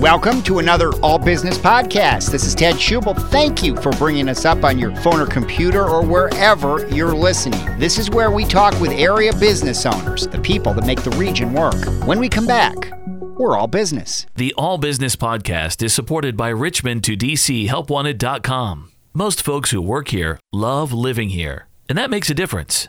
Welcome to another All Business podcast. This is Ted Schubel. Thank you for bringing us up on your phone or computer or wherever you're listening. This is where we talk with area business owners, the people that make the region work. When we come back, we're all business. The All Business podcast is supported by Richmond to DC HelpWanted.com. Most folks who work here love living here, and that makes a difference.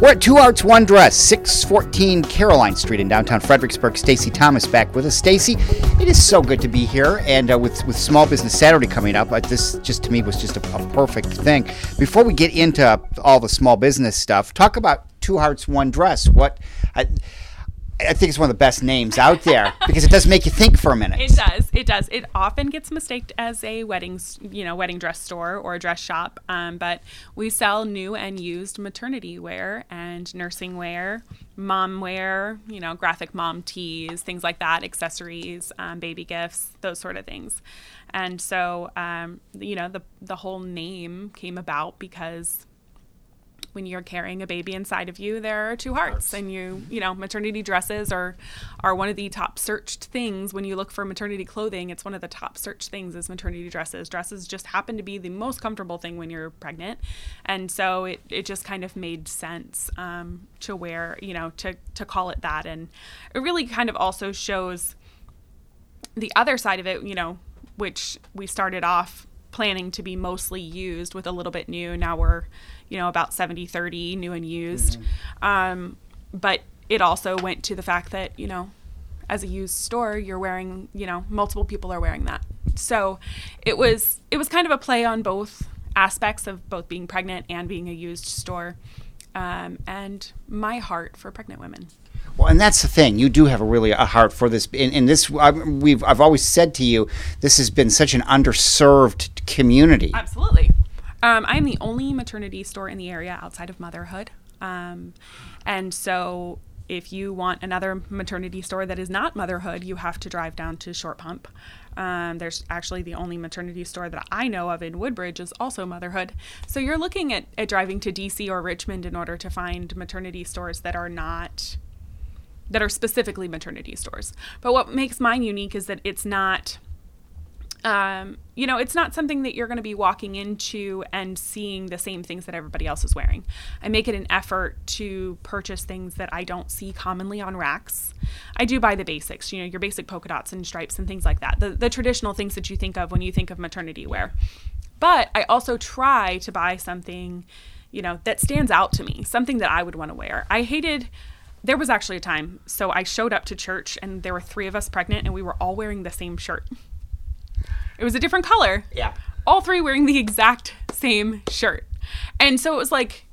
We're at Two Hearts One Dress, 614 Caroline Street in downtown Fredericksburg. Stacey Thomas back with us. Stacey, it is so good to be here, and uh, with with Small Business Saturday coming up, uh, this just to me was just a, a, perfect thing. Before we get into all the small business stuff, talk about Two Hearts One Dress. What? I, I think it's one of the best names out there because it does make you think for a minute. It does. It does. It often gets mistaken as a wedding, you know, wedding dress store or a dress shop. Um, but we sell new and used maternity wear and nursing wear, mom wear, you know, graphic mom tees, things like that, accessories, um, baby gifts, those sort of things. And so, um, you know, the the whole name came about because when you're carrying a baby inside of you, there are two hearts, and you, you know, maternity dresses are are one of the top searched things when you look for maternity clothing. It's one of the top searched things is maternity dresses. Dresses just happen to be the most comfortable thing when you're pregnant, and so it it just kind of made sense um, to wear, you know, to to call it that, and it really kind of also shows the other side of it, you know, which we started off planning to be mostly used with a little bit new. Now we're you know, about 70 30 new and used. Mm-hmm. Um, but it also went to the fact that, you know, as a used store, you're wearing, you know, multiple people are wearing that. So it was it was kind of a play on both aspects of both being pregnant and being a used store, um, and my heart for pregnant women. Well, and that's the thing. You do have a really a heart for this. In, in this, I, we've I've always said to you, this has been such an underserved community. Absolutely. Um, I'm the only maternity store in the area outside of motherhood. Um, and so if you want another maternity store that is not motherhood, you have to drive down to Short Pump. Um, there's actually the only maternity store that I know of in Woodbridge is also motherhood. So you're looking at, at driving to DC or Richmond in order to find maternity stores that are not that are specifically maternity stores. But what makes mine unique is that it's not um, you know, it's not something that you're going to be walking into and seeing the same things that everybody else is wearing. I make it an effort to purchase things that I don't see commonly on racks. I do buy the basics, you know, your basic polka dots and stripes and things like that, the, the traditional things that you think of when you think of maternity wear. But I also try to buy something, you know, that stands out to me, something that I would want to wear. I hated there was actually a time so i showed up to church and there were three of us pregnant and we were all wearing the same shirt it was a different color. Yeah. All three wearing the exact same shirt. And so it was like,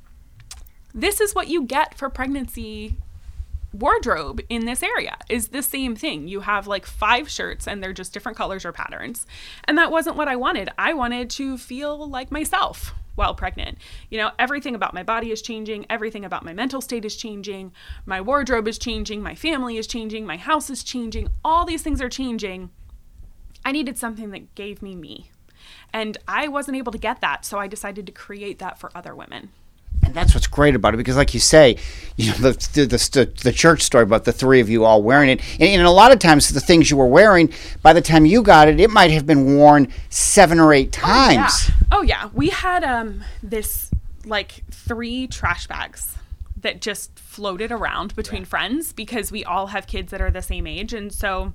this is what you get for pregnancy wardrobe in this area is the same thing. You have like five shirts and they're just different colors or patterns. And that wasn't what I wanted. I wanted to feel like myself while pregnant. You know, everything about my body is changing, everything about my mental state is changing, my wardrobe is changing, my family is changing, my house is changing. All these things are changing. I needed something that gave me me. And I wasn't able to get that, so I decided to create that for other women. And that's what's great about it because, like you say, you know the the, the, the church story about the three of you all wearing it, and, and, a lot of times the things you were wearing, by the time you got it, it might have been worn seven or eight times. Oh yeah, oh, yeah. we had um this like three trash bags that just floated around between yeah. friends because we all have kids that are the same age, and so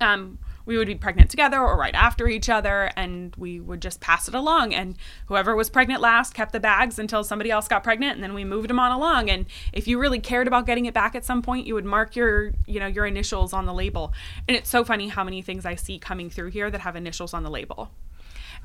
um we would be pregnant together or right after each other and we would just pass it along. And whoever was pregnant last kept the bags until somebody else got pregnant and then we moved them on along. And if you really cared about getting it back at some point you would mark your you know your initials on the label. And it's so funny how many things i see coming through here that have initials on the label.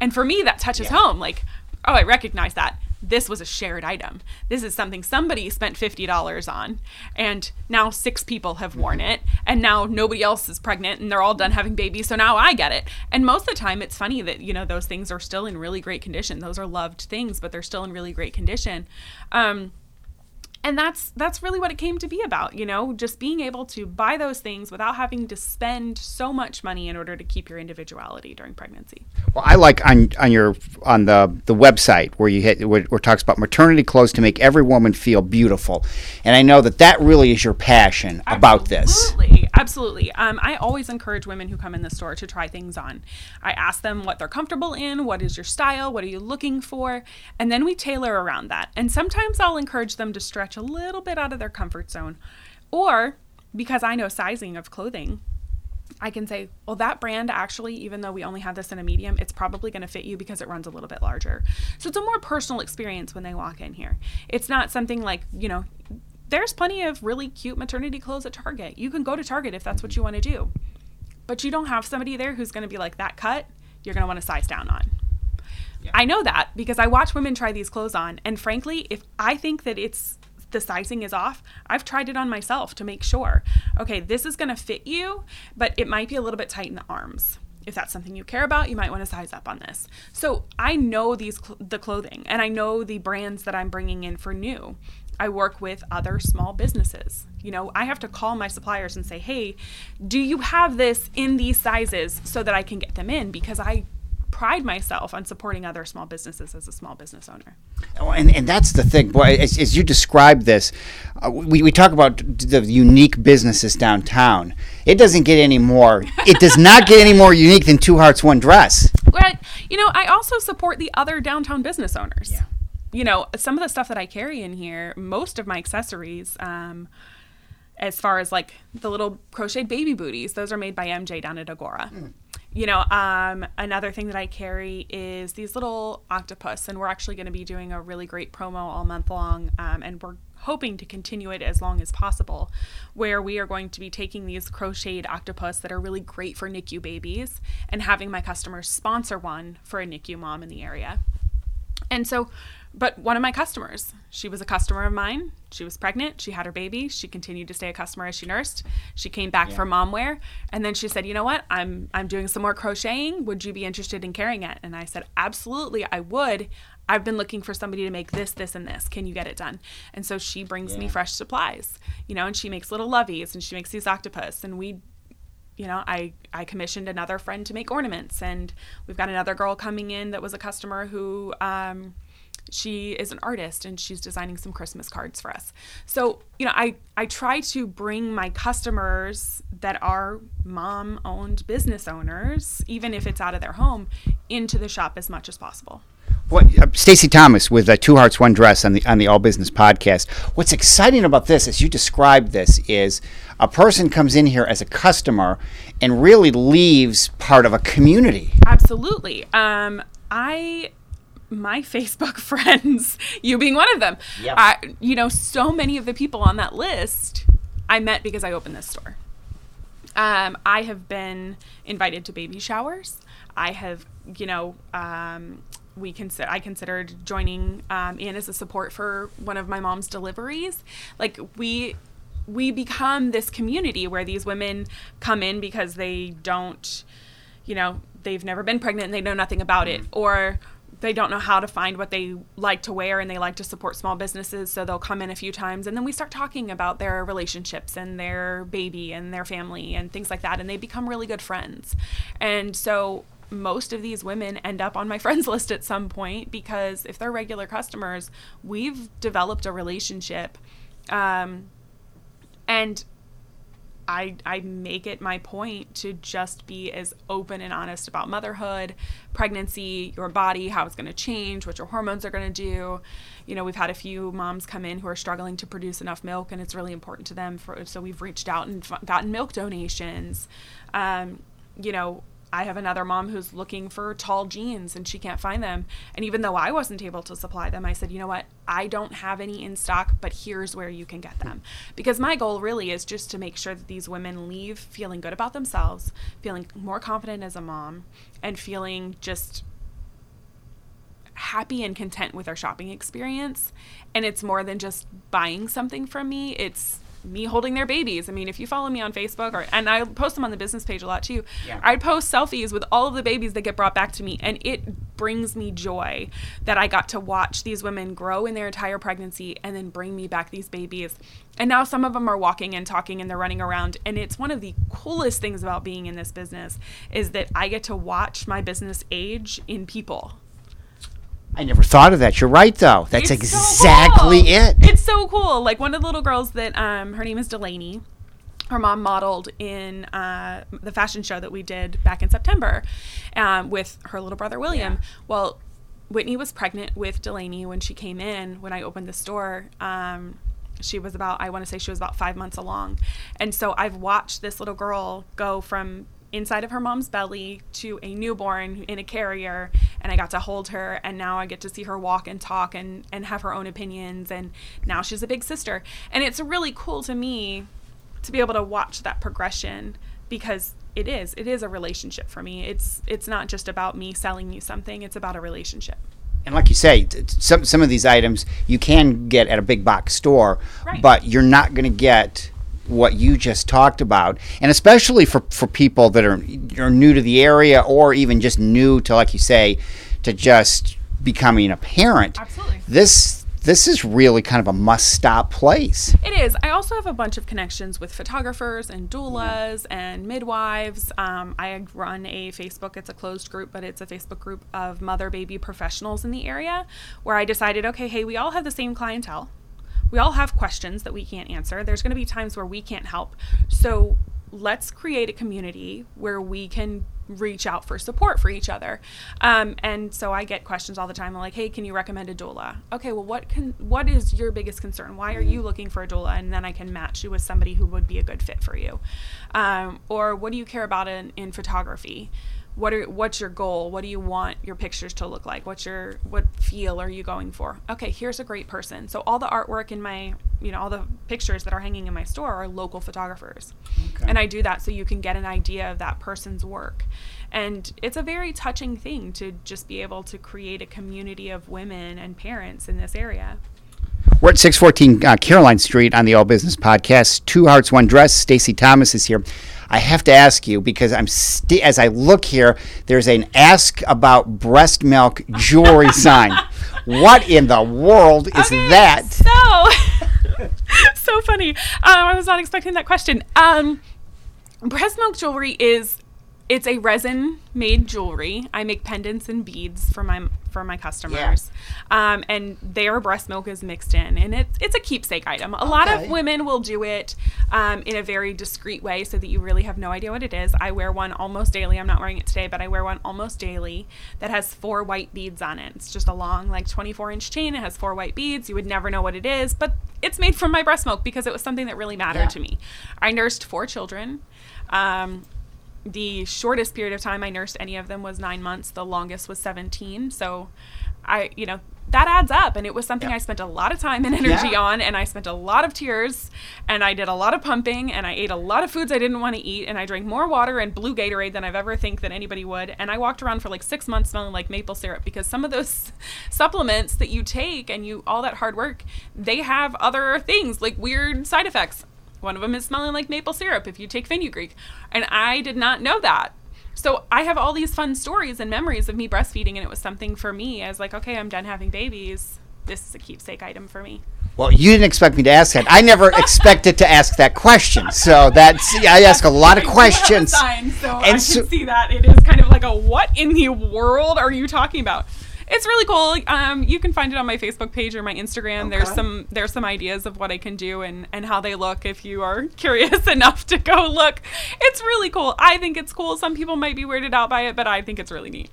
And for me that touches yeah. home. Like oh, I recognize that. This was a shared item. This is something somebody spent $50 on, and now six people have worn it, and now nobody else is pregnant, and they're all done having babies, so now I get it. And most of the time, it's funny that, you know, those things are still in really great condition. Those are loved things, but they're still in really great condition. Um, and that's that's really what it came to be about you know just being able to buy those things without having to spend so much money in order to keep your individuality during pregnancy. Well i like on on your on the the website where you hit where, where talks about maternity clothes to make every woman feel beautiful. And i know that that really is your passion absolutely, about this. Absolutely absolutely. Um, i always encourage women who come in the store to try things on. I ask them what they're comfortable in what is your style what are you looking for? And then we tailor around that. And sometimes i'll encourage them to stretch stretch a little bit out of their comfort zone. Or because I know sizing of clothing, I can say, well, that brand actually, even though we only have this in a medium, it's probably going to fit you because it runs a little bit larger. So it's a more personal experience when they walk in here. It's not something like, you know, there's plenty of really cute maternity clothes at Target. You can go to Target if that's what you want to do. But you don't have somebody there who's going to be like, that cut, you're going to want to size down on. Yeah. I know that because I watch women try these clothes on. And frankly, if I think that it's the sizing is off, I've tried it on myself to make sure. Okay, this is going to fit you, but it might be a little bit tight in the arms. If that's something you care about, you might want to size up on this. So I know these cl- the clothing, and I know the brands that I'm bringing in for new. I work with other small businesses. You know, I have to call my suppliers and say, "Hey, do you have this in these sizes so that I can get them in?" Because I pride myself on supporting other small businesses as a small business owner. Oh, and, and that's the thing. Boy, as, as you describe this, uh, we, we talk about the unique businesses downtown. It doesn't get any more, it does not get any more unique than Two Hearts, One Dress. Well, you know, I also support the other downtown business owners. Yeah. You know, some of the stuff that I carry in here, most of my accessories, um, as far as like the little crocheted baby booties, those are made by MJ down at Agora. Mm you know, um, another thing that I carry is these little octopus, and we're actually going to be doing a really great promo all month long, um, and we're hoping to continue it as long as possible, where we are going to be taking these crocheted octopus that are really great for NICU babies and having my customers sponsor one for a NICU mom in the area. And so but one of my customers, she was a customer of mine. She was pregnant. She had her baby. She continued to stay a customer as she nursed. She came back yeah. for mom wear, and then she said, "You know what? I'm I'm doing some more crocheting. Would you be interested in carrying it?" And I said, "Absolutely, I would. I've been looking for somebody to make this, this, and this. Can you get it done?" And so she brings yeah. me fresh supplies, you know, and she makes little loveys and she makes these octopus, and we you know, I, I commissioned another friend to make ornaments, and we've got another girl coming in that was a customer who um, she is an artist and she's designing some Christmas cards for us. So, you know, I, I try to bring my customers that are mom owned business owners, even if it's out of their home, into the shop as much as possible. What uh, Stacey Thomas with uh, Two Hearts One Dress on the on the All Business podcast. What's exciting about this, as you describe this, is a person comes in here as a customer and really leaves part of a community. Absolutely. Um, I my Facebook friends, you being one of them. Yep. I, you know, so many of the people on that list I met because I opened this store. Um, I have been invited to baby showers. I have, you know, um, we consider I considered joining um, in as a support for one of my mom's deliveries. Like we we become this community where these women come in because they don't, you know, they've never been pregnant and they know nothing about mm-hmm. it, or they don't know how to find what they like to wear and they like to support small businesses so they'll come in a few times and then we start talking about their relationships and their baby and their family and things like that and they become really good friends and so most of these women end up on my friends list at some point because if they're regular customers we've developed a relationship um, and I, I make it my point to just be as open and honest about motherhood, pregnancy, your body, how it's going to change, what your hormones are going to do. You know, we've had a few moms come in who are struggling to produce enough milk, and it's really important to them. For so we've reached out and gotten milk donations. Um, you know, I have another mom who's looking for tall jeans and she can't find them. And even though I wasn't able to supply them, I said, you know what? I don't have any in stock, but here's where you can get them. Because my goal really is just to make sure that these women leave feeling good about themselves, feeling more confident as a mom, and feeling just happy and content with our shopping experience. And it's more than just buying something from me. It's me holding their babies. I mean, if you follow me on Facebook or and I post them on the business page a lot too. Yeah. I post selfies with all of the babies that get brought back to me and it brings me joy that I got to watch these women grow in their entire pregnancy and then bring me back these babies. And now some of them are walking and talking and they're running around and it's one of the coolest things about being in this business is that I get to watch my business age in people. I never thought of that. You're right, though. That's It's so exactly cool. it. It's so cool. Like one of the little girls that um, her name is Delaney. Her mom modeled in uh, the fashion show that we did back in September um, with her little brother William. Yeah. Well, Whitney was pregnant with Delaney when she came in. When I opened the store, um, she was about I want to say she was about five months along, and so I've watched this little girl go from inside of her mom's belly to a newborn in a carrier and I got to hold her and now I get to see her walk and talk and and have her own opinions and now she's a big sister. And it's really cool to me to be able to watch that progression because it is it is a relationship for me. It's it's not just about me selling you something it's about a relationship. And like you say, some some of these items you can get at a big box store, Right. but you're not going to get what you just talked about. And especially for, for people that are are new to the area or even just new to, like you say, to just becoming a parent. Absolutely. This this is really kind of a must stop place. It is. I also have a bunch of connections with photographers and doulas and midwives. Um, I run a Facebook, it's a closed group, but it's a Facebook group of mother baby professionals in the area where I decided okay, hey, we all have the same clientele. We all have questions that we can't answer. There's going to be times where we can't help. So let's create a community where we can reach out for support for each other. Um, and so I get questions all the time like, "Hey, can you recommend a doula?" Okay, well, what can what is your biggest concern? Why are you looking for a doula? And then I can match you with somebody who would be a good fit for you. Um, or what do you care about in, in photography? What are what's your goal? What do you want your pictures to look like? What's your what feel are you going for? Okay, here's a great person. So all the artwork in my, you know, all the pictures that are hanging in my store are local photographers. Okay. And I do that so you can get an idea of that person's work. And it's a very touching thing to just be able to create a community of women and parents in this area. We're at 614 uh, Caroline Street on the All Business Podcast. Two Hearts, One Dress. Stacey Thomas is here. I have to ask you because I'm st- as I look here, there's an ask about breast milk jewelry sign. What in the world is Okay, that? So, so funny. Um, I was not expecting that question. Um, breast milk jewelry is it's a resin made jewelry. I make pendants and beads for my for my customers, um, and their breast milk is mixed in, and it's it's a keepsake item. A lot of women will do it um, in a very discreet way, so that you really have no idea what it is. I wear one almost daily. I'm not wearing it today, but I wear one almost daily that has four white beads on it. It's just a long, like 24 inch chain. It has four white beads. You would never know what it is, but it's made from my breast milk because it was something that really mattered Yeah. to me. I nursed four children. Um, the shortest period of time I nursed any of them was nine months. The longest was 17. So I, you know, that adds up. And it was something. I spent a lot of time and energy Yeah. on. And I spent a lot of tears and I did a lot of pumping and I ate a lot of foods I didn't want to eat. And I drank more water and blue Gatorade than I've ever think that anybody would. And I walked around for like six months smelling like maple syrup because some of those supplements that you take and you, all that hard work, they have other things like weird side effects. One of them is smelling like maple syrup if you take fenugreek. And I did not know that. So I have all these fun stories and memories of me breastfeeding, and it was something for me. I was like, okay, I'm done having babies. This is a keepsake item for me. Well, you didn't expect me to ask that. I never expected to ask that question. So that's yeah, I ask a lot of I do have a questions. sign, so I And can see that it is kind of like a what in the world are you talking about? It's really cool. Um, you can find it on my Facebook page or my Instagram. There's some there's some ideas of what I can do and and how they look if you are curious enough to go look. It's really cool. I think it's cool. Some people might be weirded out by it, but I think it's really neat.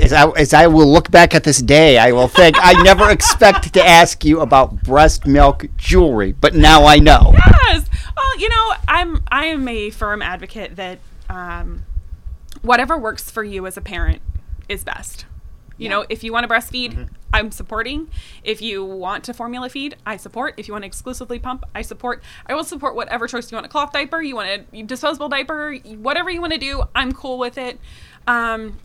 As I, as I will look back at this day, I will think I never expected to ask you about breast milk jewelry, but now I know. Yes. Well, you know, I'm I am a firm advocate that um, whatever works for you as a parent is best. You know, if you want to breastfeed, I'm supporting. If you want to formula feed, I support. If you want to exclusively pump, I support. I will support whatever choice you want a cloth diaper, you want a disposable diaper, whatever you want to do, I'm cool with it. Um,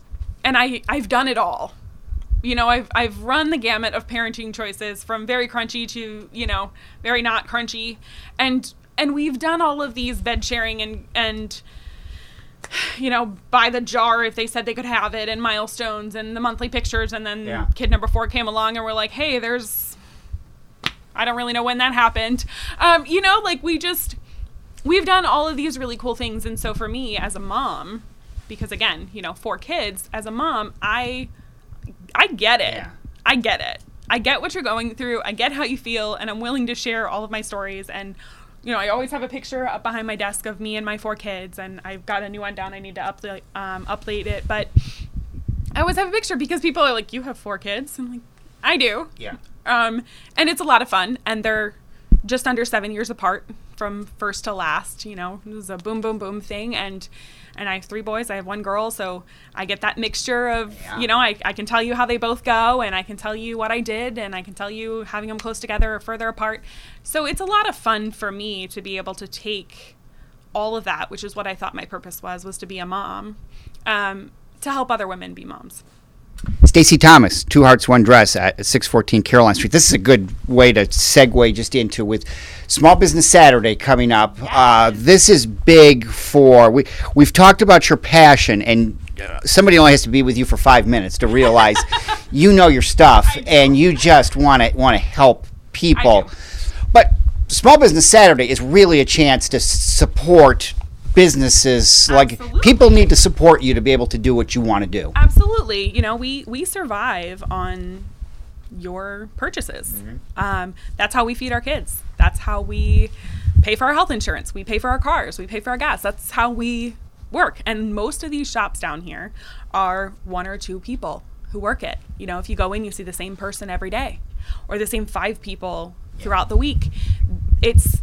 and I I've done it all. You know, I've I've run the gamut of parenting choices from very crunchy to, you know, very not crunchy. And and we've done all of these bed sharing and and you know, buy the jar if they said they could have it and milestones and the monthly pictures. And then Yeah. kid number 4 came along and we're like, "Hey, there's I don't really know when that happened." Um, you know, like we just we've done all of these really cool things. And so for me as a mom because again you know four kids as a mom i i get it. Yeah. i get it. I get what you're going through. I get how you feel. And i'm willing to share all of my stories. And you know i always have a picture up behind my desk of me and my four kids and i've got a new one down i need to update um, update it but i always have a picture because people are like you have four kids i'm like i do Yeah. um, and it's a lot of fun, and they're just under seven years apart from first to last. You know, it was a boom, boom, boom thing, and and I have three boys. I have one girl, so I get that mixture of Yeah. you know, I, I can tell you how they both go, and I can tell you what I did, and I can tell you having them close together or further apart. So it's a lot of fun for me to be able to take all of that, which is what I thought my purpose was, was to be a mom, um, to help other women be moms. Stacey Thomas, Two Hearts One Dress at 614 Caroline Street. This is a good way to segue just into with Small Business Saturday coming up. Uh, this is big for we we've talked about your passion and somebody only has to be with you for five minutes to realize you know your stuff and you just want to want to help people. But Small Business Saturday is really a chance to support businesses like people need to support you to be able to do what you want to do. absolutely. You know we we survive on your purchases. Um, that's how we feed our kids. That's how we pay for our health insurance. We pay for our cars. We pay for our gas. That's how we work. And most of these shops down here are one or two people who work it. You know if you go in you see the same person every day or the same five people throughout the week. It's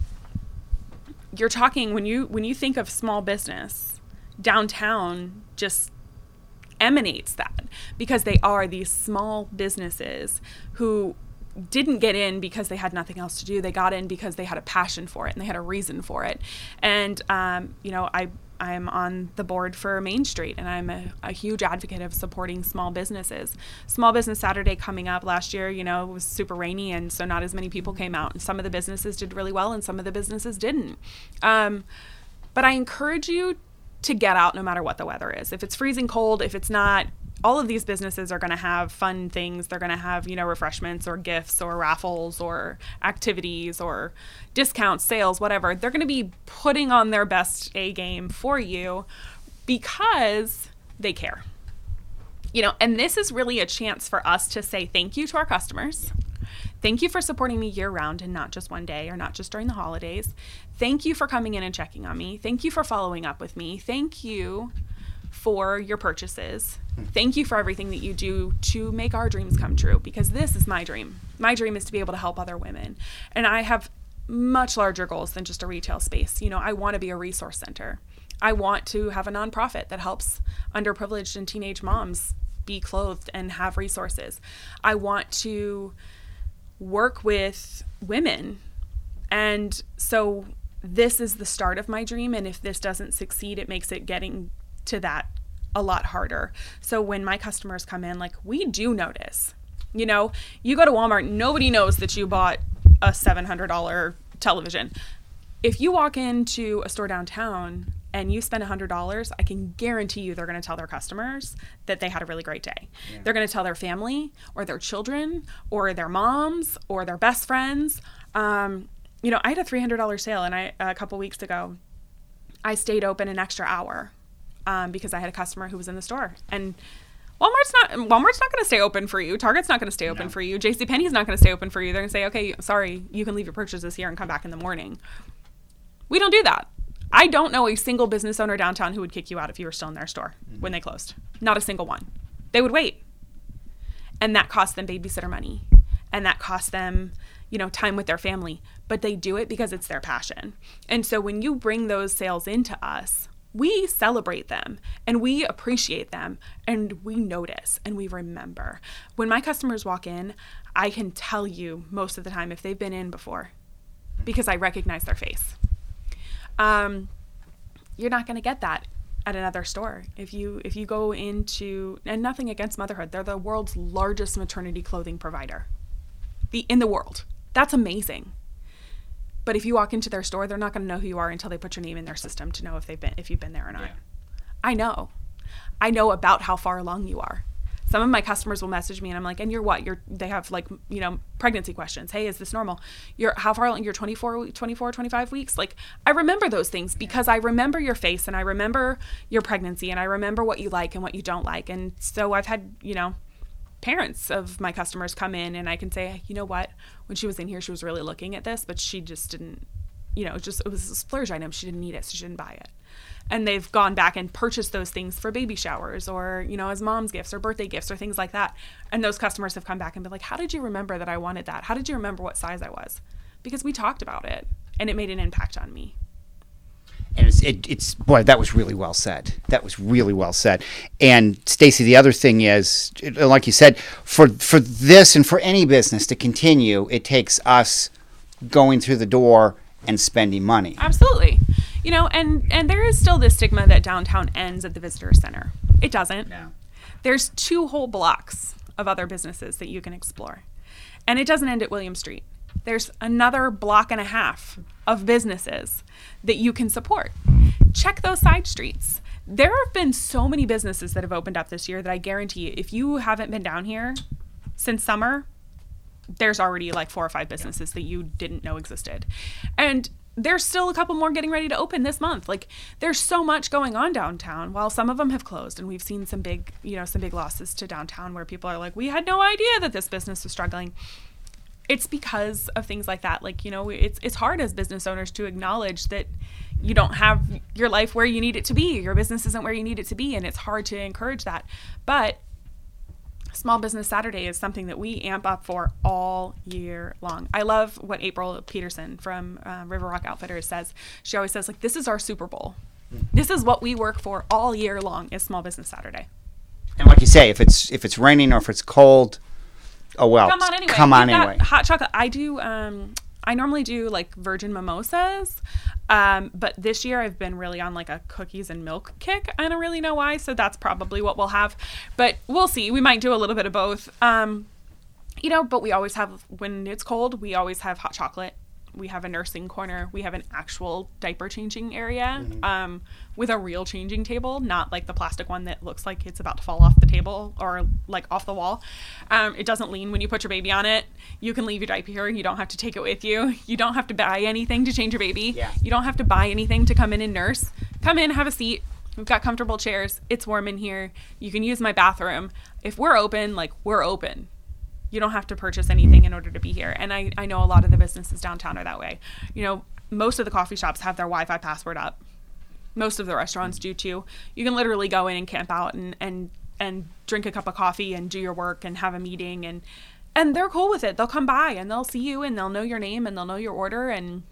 you're talking when you when you think of small business downtown just emanates that because they are these small businesses who didn't get in because they had nothing else to do. They got in because they had a passion for it and they had a reason for it. And um, you know, I I'm on the board for Main Street and I'm a, a huge advocate of supporting small businesses. Small Business Saturday coming up last year, you know, it was super rainy and so not as many people came out. And some of the businesses did really well and some of the businesses didn't. Um, but I encourage you to get out no matter what the weather is. If it's freezing cold, if it's not, all of these businesses are going to have fun things. They're going to have, you know, refreshments or gifts or raffles or activities or discounts, sales, whatever. They're going to be putting on their best A game for you because they care. You know, and this is really a chance for us to say thank you to our customers. Thank you for supporting me year round and not just one day or not just during the holidays. Thank you for coming in and checking on me. Thank you for following up with me. Thank you for your purchases. Thank you for everything that you do to make our dreams come true because this is my dream. My dream is to be able to help other women. And I have much larger goals than just a retail space. You know, I want to be a resource center. I want to have a nonprofit that helps underprivileged and teenage moms be clothed and have resources. I want to work with women. And so this is the start of my dream. And if this doesn't succeed, it makes it getting to that a lot harder. So when my customers come in, like we do notice, you know, you go to Walmart, nobody knows that you bought a $700 television. If you walk into a store downtown and you spend $100, I can guarantee you they're going to tell their customers that they had a really great day. They're going to tell their family or their children or their moms or their best friends. Um, you know, I had a $300 sale and I a couple weeks ago I stayed open an extra hour um, because I had a customer who was in the store. And Walmart's not Walmart's not going to stay open for you. Target's not going to stay open for you. J.C. Penney's not going to stay open for you. They're going to say, "Okay, sorry, you can leave your purchases here and come back in the morning." We don't do that. I don't know a single business owner downtown who would kick you out if you were still in their store when they closed. Not a single one. They would wait. And that cost them babysitter money. And that cost them, you know, time with their family. But they do it because it's their passion. And so when you bring those sales into us, we celebrate them and we appreciate them and we notice and we remember. When my customers walk in, I can tell you most of the time if they've been in before because I recognize their face. Um, you're not going to get that at another store. If you if you go into and nothing against motherhood, they're the world's largest maternity clothing provider. The in the world. That's amazing. But if you walk into their store, they're not going to know who you are until they put your name in their system to know if they've been if you've been there or not. Yeah. I know. I know about how far along you are. Some of my customers will message me and I'm like, and you're what? You're they have like, you know, pregnancy questions. Hey, is this normal? You're how far along? You're 24, 24, 25 weeks. Like I remember those things because I remember your face and I remember your pregnancy and I remember what you like and what you don't like. And so I've had, you know, parents of my customers come in and I can say, you know what? When she was in here, she was really looking at this, but she just didn't, you know, just it was a splurge item. She didn't need it, so she didn't buy it. And they've gone back and purchased those things for baby showers or you know as mom's gifts or birthday gifts or things like that. And those customers have come back and been like how did you remember that i wanted that? How did you remember what size i was? Because we talked about it and it made an impact on me and it's, it, it's boy that was really well said. That was really well said. And stacey the other thing is like you said for for this and for any business to continue it takes us going through the door and spending money. Absolutely. You know and and there is still this stigma that downtown ends at the visitor center. It doesn't. No. there's two whole blocks of other businesses that you can explore. And it doesn't end at william street there's another block and a half of businesses that you can support check those side streets there have been so many businesses that have opened up this year that i guarantee you if you haven't been down here since summer there's already like four or five businesses that you didn't know existed. And there's still a couple more getting ready to open this month. Like there's so much going on downtown. While some of them have closed and we've seen some big, you know, some big losses to downtown where people are like, "We had no idea that this business was struggling." It's because of things like that. Like, you know, it's it's hard as business owners to acknowledge that you don't have your life where you need it to be. Your business isn't where you need it to be and it's hard to encourage that. But Small Business Saturday is something that we amp up for all year long. I love what April Peterson from uh, River Rock Outfitters says. She always says, like, this is our Super Bowl. This is what we work for all year long is Small Business Saturday. and like you say if it's if it's raining or if it's cold oh well Come on anyway. come on anyway Hot chocolate. I do. Um, I normally do like virgin mimosas, um, but this year I've been really on like a cookies and milk kick. I don't really know why, so that's probably what we'll have. But we'll see. We might do a little bit of both. Um, you know, but we always have when it's cold, we always have hot chocolate. We have a nursing corner. We have an actual diaper changing area um, with a real changing table, not like the plastic one that looks like it's about to fall off the table or like off the wall. Um, it doesn't lean when you put your baby on it. You can leave your diaper here. You don't have to take it with you. You don't have to buy anything to change your baby. Yeah. You don't have to buy anything to come in and nurse. Come in, have a seat. We've got comfortable chairs. It's warm in here. You can use my bathroom. If we're open, like we're open you don't have to purchase anything in order to be here. And I, I know a lot of the businesses downtown are that way. You know, most of the coffee shops have their Wi Fi password up. Most of the restaurants do too. You can literally go in and camp out and, and and drink a cup of coffee and do your work and have a meeting and and they're cool with it. They'll come by and they'll see you and they'll know your name and they'll know your order and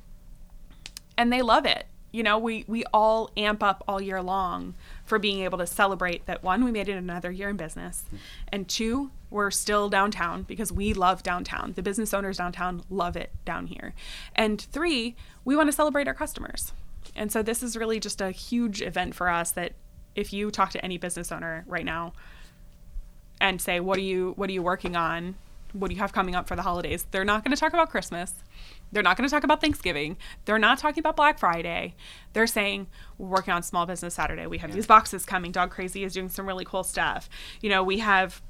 and they love it. You know, we we all amp up all year long for being able to celebrate that one, we made it another year in business, and two, we're still downtown because we love downtown. The business owners downtown love it down here, and three, we want to celebrate our customers, and so this is really just a huge event for us. That if you talk to any business owner right now, and say, "What are you What are you working on? What do you have coming up for the holidays?" They're not going to talk about Christmas. They're not going to talk about Thanksgiving. They're not talking about Black Friday. They're saying, we're working on Small Business Saturday. We have these boxes coming. Dog Crazy is doing some really cool stuff. You know, we have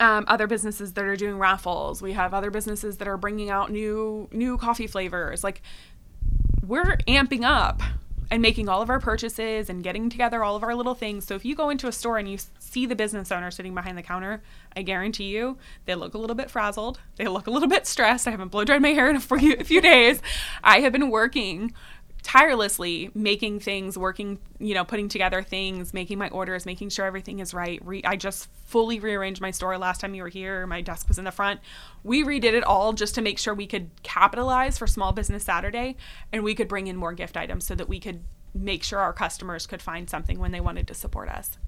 um, other businesses that are doing raffles. We have other businesses that are bringing out new new coffee flavors. Like we're amping up and making all of our purchases and getting together all of our little things. So if you go into a store and you see the business owner sitting behind the counter, I guarantee you they look a little bit frazzled. They look a little bit stressed. I haven't blow dried my hair in a few, a few days. I have been working tirelessly making things working you know putting together things making my orders making sure everything is right. Re- i just fully rearranged my store last time you were here. My desk was in the front. We redid it all just to make sure we could capitalize for small business saturday and we could bring in more gift items so that we could make sure our customers could find something when they wanted to support us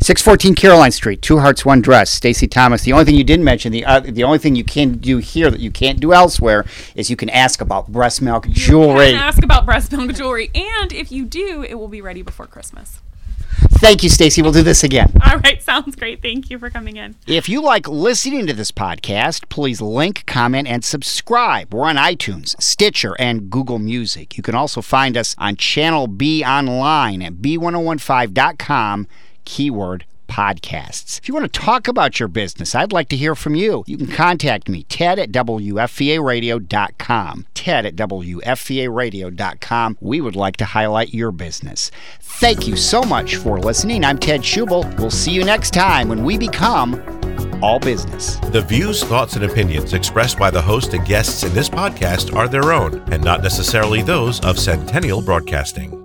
614 Caroline Street, Two Hearts, One Dress. Stacey Thomas. The only thing you didn't mention, the uh, the only thing you can do here that you can't do elsewhere, is you can ask about breast milk jewelry. you can ask about breast milk jewelry and if you do it will be ready before christmas Thank you, Stacey. We'll do this again. All right, sounds great. Thank you for coming in. If you like listening to this podcast, please link, comment, and subscribe. We're on iTunes, Stitcher, and Google Music. You can also find us on Channel B online at b1015.com, keyword podcasts. If you want to talk about your business, I'd like to hear from you. You can contact me, ted at wfvaradio.com. Ted at wfvaradio.com. We would like to highlight your business. Thank you so much for listening. I'm Ted Schubel. We'll see you next time when we become all business. The views, thoughts, and opinions expressed by the host and guests in this podcast are their own and not necessarily those of Centennial Broadcasting.